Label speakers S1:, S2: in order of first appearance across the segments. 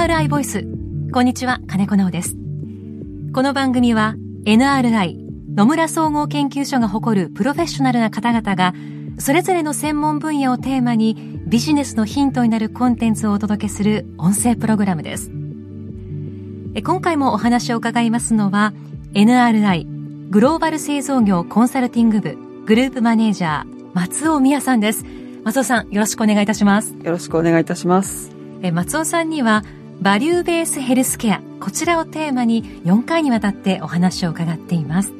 S1: NRI ボイス。こんにちは金子直です。この番組は NRI 野村総合研究所が誇るプロフェッショナルな方々がそれぞれの専門分野をテーマにビジネスのヒントになるコンテンツをお届けする音声プログラムです。今回もお話を伺いますのは NRI グローバル製造業コンサルティング部グループマネージャー松尾美也さんです。松尾さんよろしくお願いいたします。
S2: よろしくお願いいたします。
S1: 松尾さんにはバリューベースヘルスケア。こちらをテーマに4回にわたってお話を伺っています。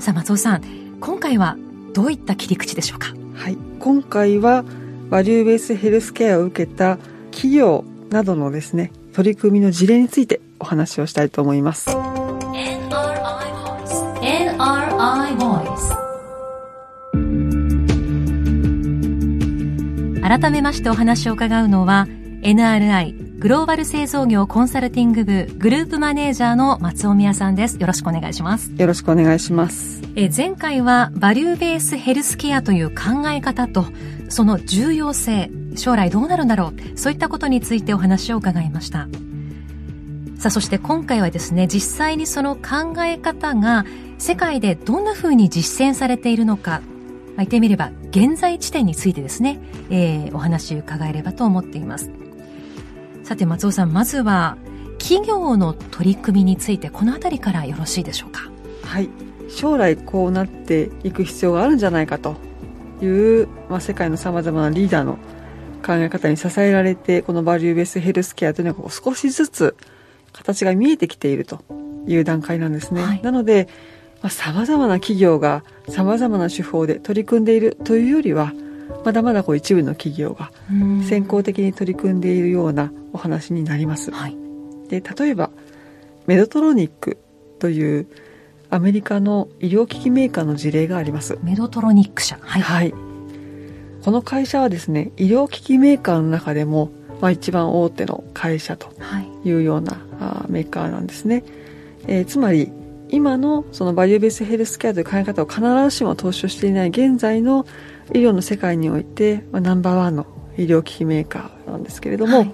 S1: さあ松尾さん今回はどういった切り口でしょうか？
S2: はい。今回はバリューベースヘルスケアを受けた企業などのですね取り組みの事例についてお話をしたいと思います。
S1: NRI Voice NRI Voice 改めましてお話を伺うのは NRI グローバル製造業コンサルティング部グループマネージャーの松尾宮さんです。よろしくお願いします。
S2: よろしくお願いします。
S1: え前回はバリューベースヘルスケアという考え方とその重要性将来どうなるんだろうそういったことについてお話を伺いました。さあそして今回はですね実際にその考え方が世界でどんな風に実践されているのかまあ、言ってみれば現在地点についてですね、えー、お話伺えればと思っていますさて松尾さんまずは企業の取り組みについてこの辺りからよろしいでしょうか？
S2: はい。将来こうなっていく必要があるんじゃないかという、まあ、世界のさまざまなリーダーの考え方に支えられてこのバリューベースヘルスケアというのが少しずつ形が見えてきているという段階なんですね、はい、なのでさまざ、まな企業がさまざまな手法で取り組んでいるというよりはまだまだこう一部の企業が先行的に取り組んでいるようなお話になります。はい、で例えばメドトロニックというアメリカの医療機器メーカーの事例があります。
S1: メドトロニック社、
S2: はい、はい、この会社はですね医療機器メーカーの中でも、まあ、一番大手の会社というような、はい、メーカーなんですね。えー、つまり今のそのバリューベースヘルスケアという考え方を必ずしも投資をしていない現在の医療の世界において、まあ、ナンバーワンの医療機器メーカーなんですけれども、はい、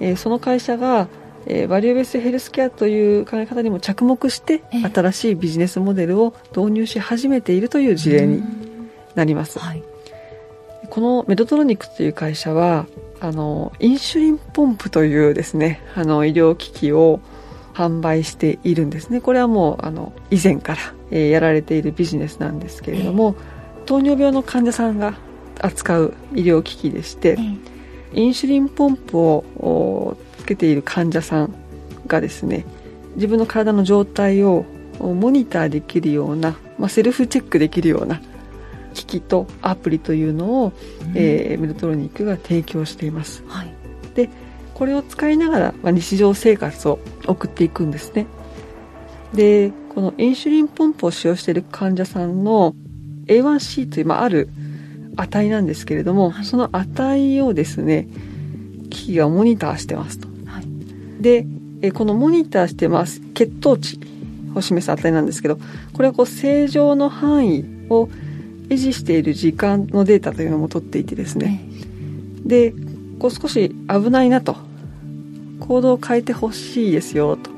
S2: えー、その会社が、えー、バリューベースヘルスケアという考え方にも着目して、新しいビジネスモデルを導入し始めているという事例になります。はい、このメドトロニックという会社はあのインシュリンポンプというですねあの医療機器を販売しているんですね。これはもうあの以前から、えー、やられているビジネスなんですけれども、えー、糖尿病の患者さんが扱う医療機器でして、えー、インシュリンポンプをつけている患者さんがですね自分の体の状態をモニターできるような、まあ、セルフチェックできるような機器とアプリというのを、うん、えー、メルトロニックが提供しています。はい、でこれを使いながら、まあ、日常生活を送っていくんですね。でこのインシュリンポンプを使用している患者さんの A1C という、まあ、ある値なんですけれども、はい、その値をですね機器がモニターしてますと、はい、でこのモニターしてます血糖値を示す値なんですけどこれはこう正常の範囲を維持している時間のデータというのも取っていてですね、でこう少し危ないなと。行動を変えてほしいですよと。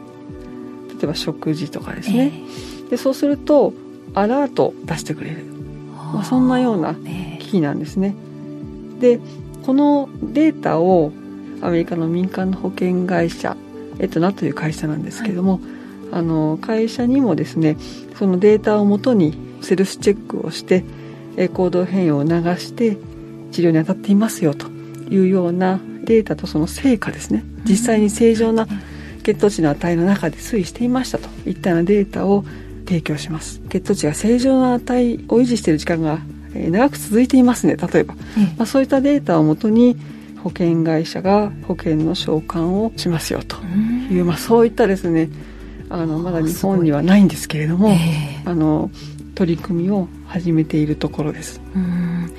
S2: 例えば食事とかですね、えー、でそうするとアラート出してくれる、まあ、そんなような機器なんですね、でこのデータをアメリカの民間の保険会社エトナという会社なんですけども、はい、あの会社にもですねそのデータをもとにセルフチェックをして行動変容を流して治療に当たっていますよというようなデータとその成果ですね。実際に正常な血糖値の値の中で推移していましたといったようなデータを提供します。血糖値が正常な値を維持している時間が長く続いていますね例えば、まあ、そういったデータをもとに保険会社が保険の償還をしますよと。いう、まあ、そういったですねあのまだ日本にはないんですけれども、あの取り組みを始めているところです。
S1: うん。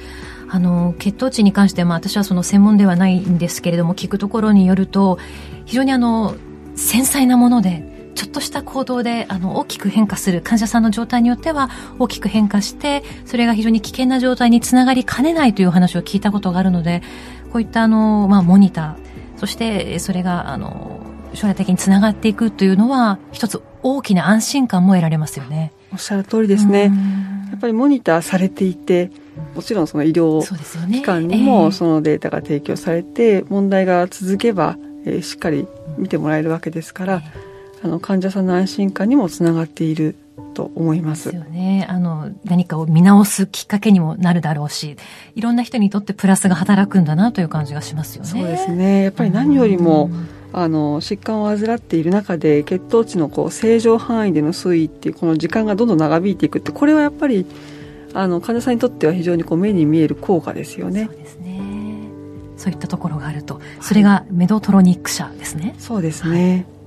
S1: あの血糖値に関しては、まあ、私はその専門ではないんですけれども聞くところによると非常にあの繊細なものでっとした行動であの大きく変化する患者さんの状態によっては大きく変化してそれが非常に危険な状態につながりかねないという話を聞いたことがあるのでこういったあの、まあ、モニターそしてそれがあの将来的につながっていくというのは一つ大きな安心感も得られますよね。
S2: おっしゃる通りですね。やっぱりモニターされていてもちろんその医療機関にもそのデータが提供されて、問題が続けば、えー、しっかり見てもらえるわけですから、あの患者さんの安心感にもつながっていると思います。
S1: ですよね。あの、何かを見直すきっかけにもなるだろうし、いろんな人にとってプラスが働くんだなという感じがしますよね。
S2: そうですね。やっぱり何よりも、あの疾患を患っている中で血糖値のこう正常範囲での推移っていうこの時間がどんどん長引いていくってこれはやっぱりあの患者さんにとっては非常にこう目に見える効果ですよね。
S1: そうですねそういったところがあるとそれがメドトロニック社ですね。
S2: そうですね、はい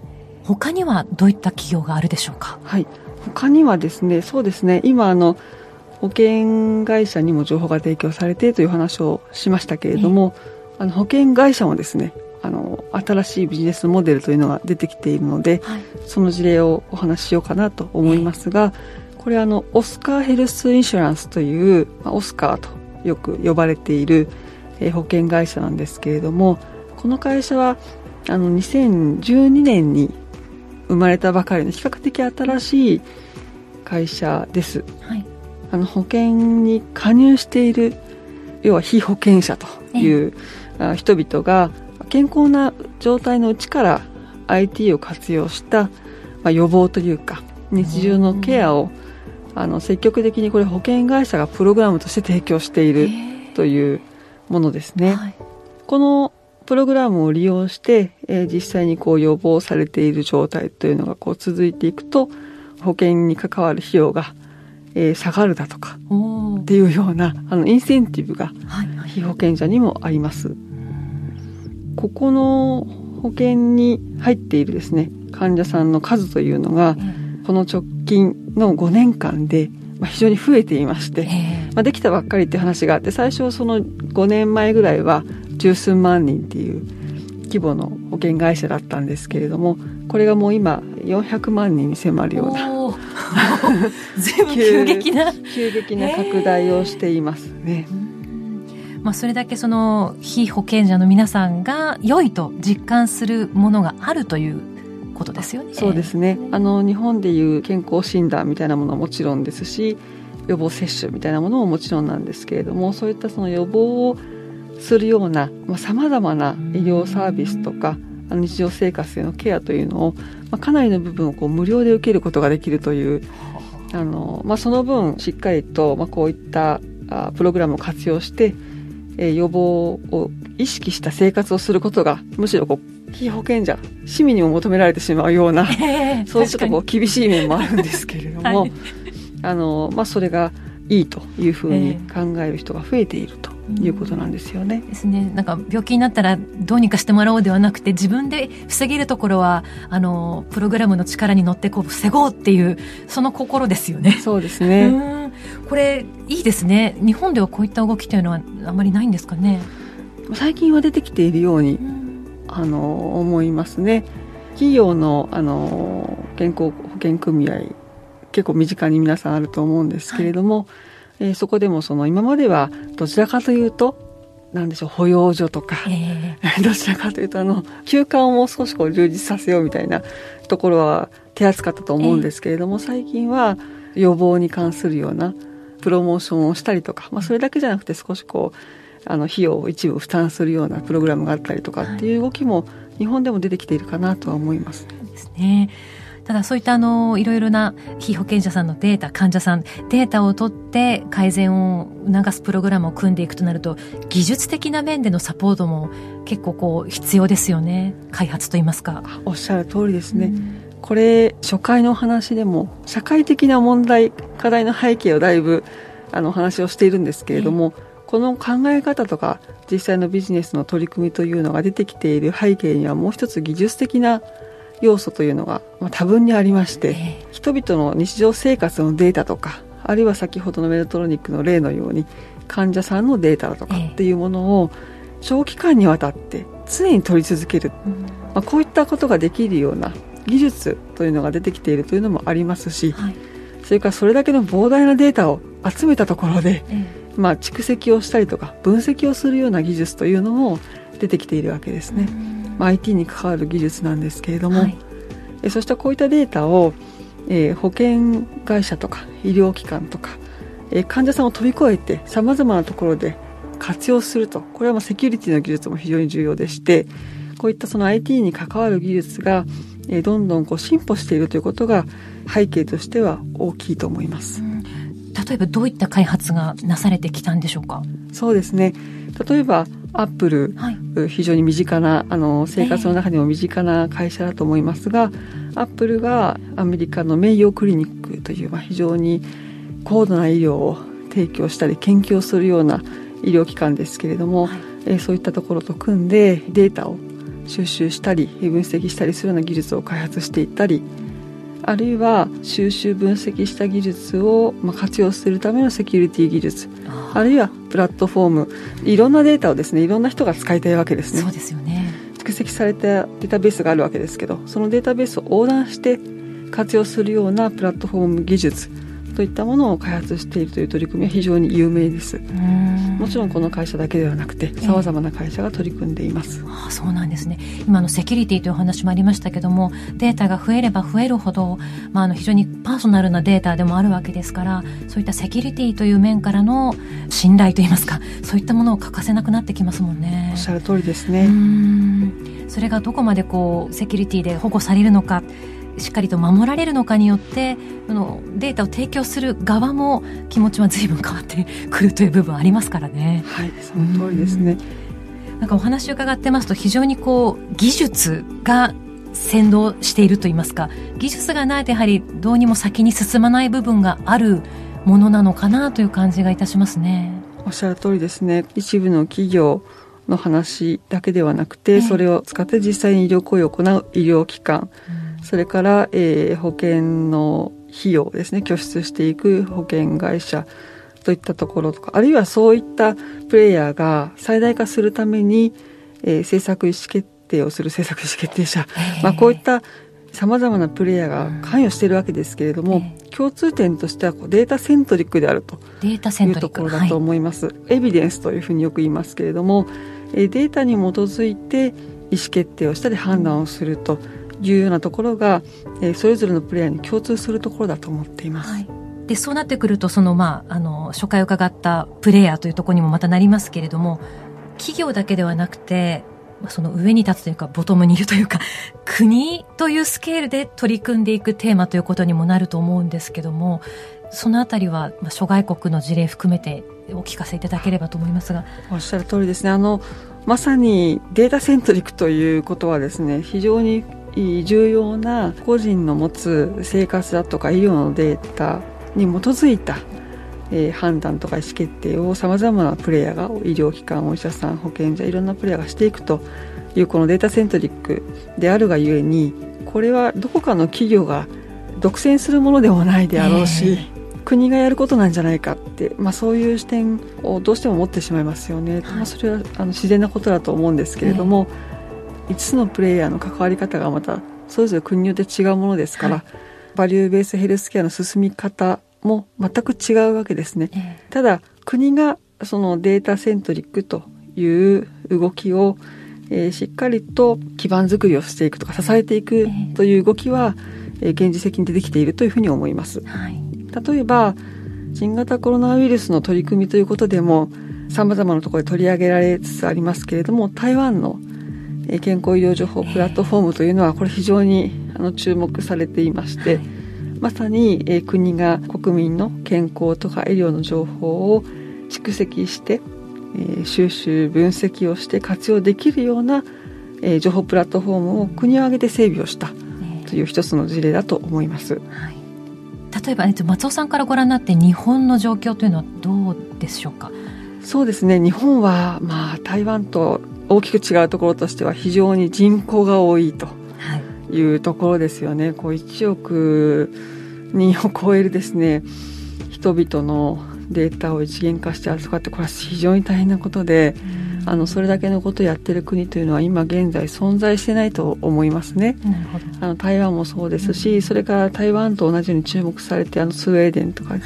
S1: 他にはどういった企業があるでしょうか？
S2: はい、他にはですね、そうですね、今あの保険会社にも情報が提供されてという話をしましたけれども、あの保険会社もですね、あの新しいビジネスモデルというのが出てきているので、はい、その事例をお話ししようかなと思いますが、これあのオスカーヘルスインシュランスという、まあ、オスカーとよく呼ばれている、えー、保険会社なんですけれども、この会社はあの2012年に生まれたばかりの比較的新しい会社です、はい、あの保険に加入している要は非保険者という、え人々が健康な状態のうちから IT を活用した、まあ、予防というか日常のケアをあの積極的にこれ保険会社がプログラムとして提供しているというものですね。はい、このプログラムを利用して、えー、実際にこう予防されている状態というのがこう続いていくと保険に関わる費用が、えー、下がるだとかっていうようなあのインセンティブが被保険者にもあります。ここの保険に入っているですね患者さんの数というのが、この直近の5年間で非常に増えていまして、まあ、できたばっかりっていう話があって最初その5年前ぐらいは十数万人っていう規模の保険会社だったんですけれどもこれがもう今400万人に迫るような
S1: 急激な
S2: 急激な拡大をしていますね。
S1: まあ、それだけその非保険者の皆さんが良いと実感するものがあるということですよね。
S2: そうですね。あの日本でいう健康診断みたいなものはもちろんですし、予防接種みたいなものももちろんなんですけれども、そういったその予防をするようなさまざ、まな医療サービスとか日常生活へのケアというのを、まあ、かなりの部分をこう無料で受けることができるというあ。の、まあ、その分しっかりと、まあ、こういったあプログラムを活用して、えー、予防を意識した生活をすることがむしろこう非保険者市民にも求められてしまうような、えー、そうちょっとこう厳しい面もあるんですけれども、はい、あのまあ、それがいいというふうに考える人が増えていると。いうことなんですよね。
S1: ですね。なんか病気になったらどうにかしてもらおうではなくて自分で防げるところはあのプログラムの力に乗ってこう防ごうっていうその心ですよね。
S2: そうですね。
S1: これいいですね。日本ではこういった動きというのはあまりないんですかね。
S2: 最近は出てきているように、あの思いますね。企業のあの健康保険組合結構身近に皆さんあると思うんですけれども。はいえー、そこでもその今まではどちらかというとなんでしょう保養所とか、えー、どちらかというとあの休館をもう少しこう充実させようみたいなところは手厚かったと思うんですけれども、えー、最近は予防に関するようなプロモーションをしたりとか、まあ、それだけじゃなくて少しこうあの費用を一部負担するようなプログラムがあったりとかっていう動きも日本でも出てきているかなとは思います。
S1: ですね。ただそういったあのいろいろな被保険者さんのデータ患者さんデータを取って改善を促すプログラムを組んでいくとなると技術的な面でのサポートも結構こう必要ですよね。開発といいますか。
S2: おっしゃる通りですね、うん、これ初回のお話でも社会的な問題課題の背景をだいぶあの話をしているんですけれども、この考え方とか実際のビジネスの取り組みというのが出てきている背景にはもう一つ技術的な要素というのが、まあ、多分にありまして、えー、人々の日常生活のデータとかあるいは先ほどのメルトロニックの例のように患者さんのデータだとかっていうものを長期間にわたって常に取り続ける、まあ、こういったことができるような技術というのが出てきているというのもありますし、はい、それからそれだけの膨大なデータを集めたところで、えー、まあ、蓄積をしたりとか分析をするような技術というのも出てきているわけですね。まあ、IT に関わる技術なんですけれども、はい、えそうしたこういったデータを、えー、保険会社とか医療機関とか、えー、患者さんを飛び越えてさまざまなところで活用するとこれはまあセキュリティの技術も非常に重要でしてこういったその IT に関わる技術が、えー、どんどんこう進歩しているということが背景としては大きいと思います。
S1: 例えばどういった開発がなされてきたんでしょうか？
S2: そうですね。例えばアップル、はい、非常に身近なあの生活の中でも身近な会社だと思いますが、えー、アップルがアメリカの名誉クリニックという、まあ、非常に高度な医療を提供したり研究をするような医療機関ですけれども、はい、えー、そういったところと組んでデータを収集したり分析したりするような技術を開発していったりあるいは収集分析した技術を活用するためのセキュリティ技術。あるいはプラットフォーム。いろんなデータをですねいろんな人が使いたいわけですね。
S1: そうですよね。
S2: 蓄積されたデータベースがあるわけですけどそのデータベースを横断して活用するようなプラットフォーム技術といったものを開発しているという取り組みは非常に有名です。もちろんこの会社だけではなくてさまざまな会社が取り組んでいます、
S1: えー、あそうなんですね。今のセキュリティというお話もありましたけどもデータが増えれば増えるほど、まあ、あの非常にパーソナルなデータでもあるわけですからそういったセキュリティという面からの信頼といいますかそういったものを欠かせなくなってきますもんね。
S2: おっしゃる通りですね。
S1: それがどこまでこうセキュリティで保護されるのかしっかりと守られるのかによってあのデータを提供する側も気持ちは随分変わってくるという部分ありますからね。
S2: はいその通りですね、
S1: なんかお話を伺ってますと非常にこう技術が先導していると言いますか技術がないとやはりどうにも先に進まない部分があるものなのかなという感じがいたしますね。
S2: おっしゃる通りですね。一部の企業の話だけではなくて、それを使って実際に医療行為を行う医療機関、うんそれから、えー、保険の費用ですね。拠出していく保険会社といったところとかあるいはそういったプレイヤーが最大化するために、えー、政策意思決定をする政策意思決定者、まあ、こういったさまざまなプレイヤーが関与しているわけですけれども、共通点としてはこうデータセントリックであるというところだと思います。エビデンスというふうによく言いますけれども、えデータに基づいて意思決定をしたり判断をすると。いうようなところが、えー、それぞれのプレイヤーに共通するところだと思っています。はい。
S1: でそうなってくるとその、まあ、あの初回伺ったプレイヤーというところにもまたなりますけれども企業だけではなくてその上に立つというかボトムにいるというか 国というスケールで取り組んでいくテーマということにもなると思うんですけどもそのあたりは、まあ、諸外国の事例含めてお聞かせいただければと思いますが。
S2: おっしゃる通りですね。あのまさにデータセントリックということはですね非常に重要な個人の持つ生活だとか医療のデータに基づいた、えー、判断とか意思決定をさまざまなプレイヤーが医療機関お医者さん保健所いろんなプレイヤーがしていくというこのデータセントリックであるがゆえにこれはどこかの企業が独占するものでもないであろうし、えー、国がやることなんじゃないかって、まあ、そういう視点をどうしても持ってしまいますよね、はい、まあ、それはあの自然なことだと思うんですけれども、えー5つのプレイヤーの関わり方がまたそれぞれ国によって違うものですから、はい、バリューベースヘルスケアの進み方も全く違うわけですね。えー、ただ国がそのデータセントリックという動きを、えー、しっかりと基盤づくりをしていくとか支えていくという動きは、えー、現実的に出てきているというふうに思います。はい、例えば新型コロナウイルスの取り組みということでも様々なところで取り上げられつつありますけれども台湾の健康医療情報プラットフォームというのはこれ非常にあの注目されていまして、まさに、え国が国民の健康とか医療の情報を蓄積して、え収集分析をして活用できるような、え情報プラットフォームを国を挙げて整備をしたという一つの事例だと思います。はい、
S1: 例えば、松尾さんからご覧になって日本の状況というのはどうでしょうか？
S2: そうですね。日本は、まあ、台湾と大きく違うところとしては非常に人口が多いとい。うところですよね。はい、こう1億人を超えるですね人々のデータを一元化して扱ってこれは非常に大変なことで、あのそれだけのことをやってる国というのは今現在存在してないと思いますね。あの台湾もそうですし、それから台湾と同じように注目されてあのスウェーデンとか、はい、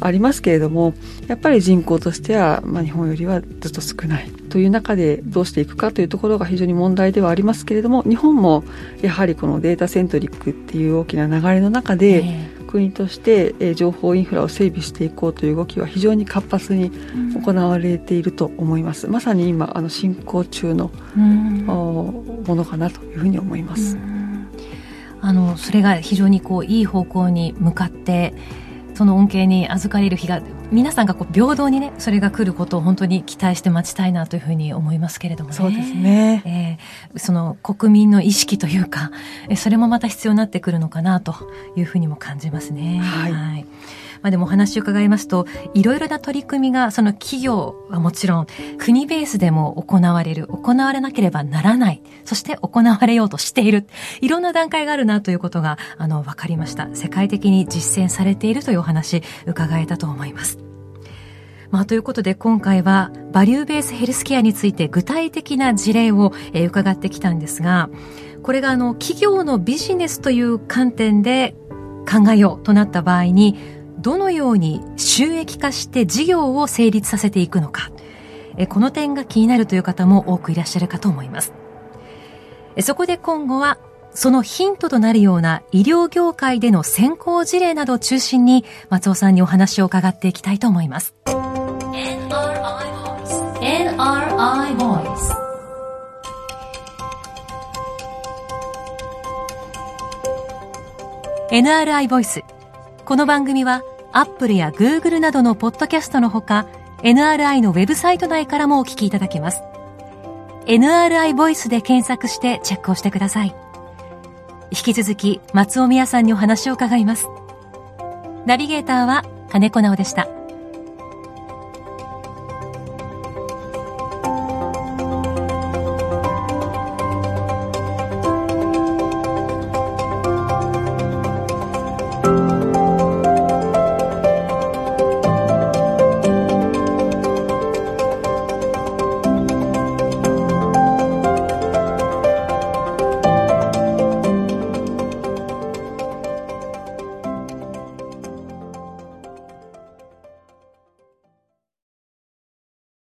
S2: ありますけれどもやっぱり人口としては、まあ、日本よりはずっと少ない。という中でどうしていくかというところが非常に問題ではありますけれども日本もやはりこのデータセントリックっていう大きな流れの中で、えー国として情報インフラを整備していこうという動きは非常に活発に行われていると思います、まさに今あの進行中のものかなというふうに思います。
S1: あのそれが非常にこういい方向に向かってその恩恵に預かれる日が皆さんがこう平等にねそれが来ることを本当に期待して待ちたいなというふうに思いますけれどもね。
S2: そうですね、
S1: えー、その国民の意識というかそれもまた必要になってくるのかなというふうにも感じますね。
S2: はい、はい
S1: まあ、でもお話を伺いますと、いろいろな取り組みが、その企業はもちろん、国ベースでも行われる、行われなければならない、そして行われようとしている、いろんな段階があるなということが、あの、わかりました。世界的に実践されているというお話、伺えたと思います。まあ、ということで今回はバリューベースヘルスケアについて具体的な事例を、えー、伺ってきたんですが、これがあの企業のビジネスという観点で考えようとなった場合にどのように収益化して事業を成立させていくのか、この点が気になるという方も多くいらっしゃるかと思います。そこで今後は、そのヒントとなるような医療業界での先行事例などを中心に松尾さんにお話を伺っていきたいと思います。NRI Voice この番組はアップルやグーグルなどのポッドキャストのほか、NRI のウェブサイト内からもお聞きいただけます。NRI ボイスで検索してチェックをしてください。引き続き、松尾美也さんにお話を伺います。ナビゲーターは金子直でした。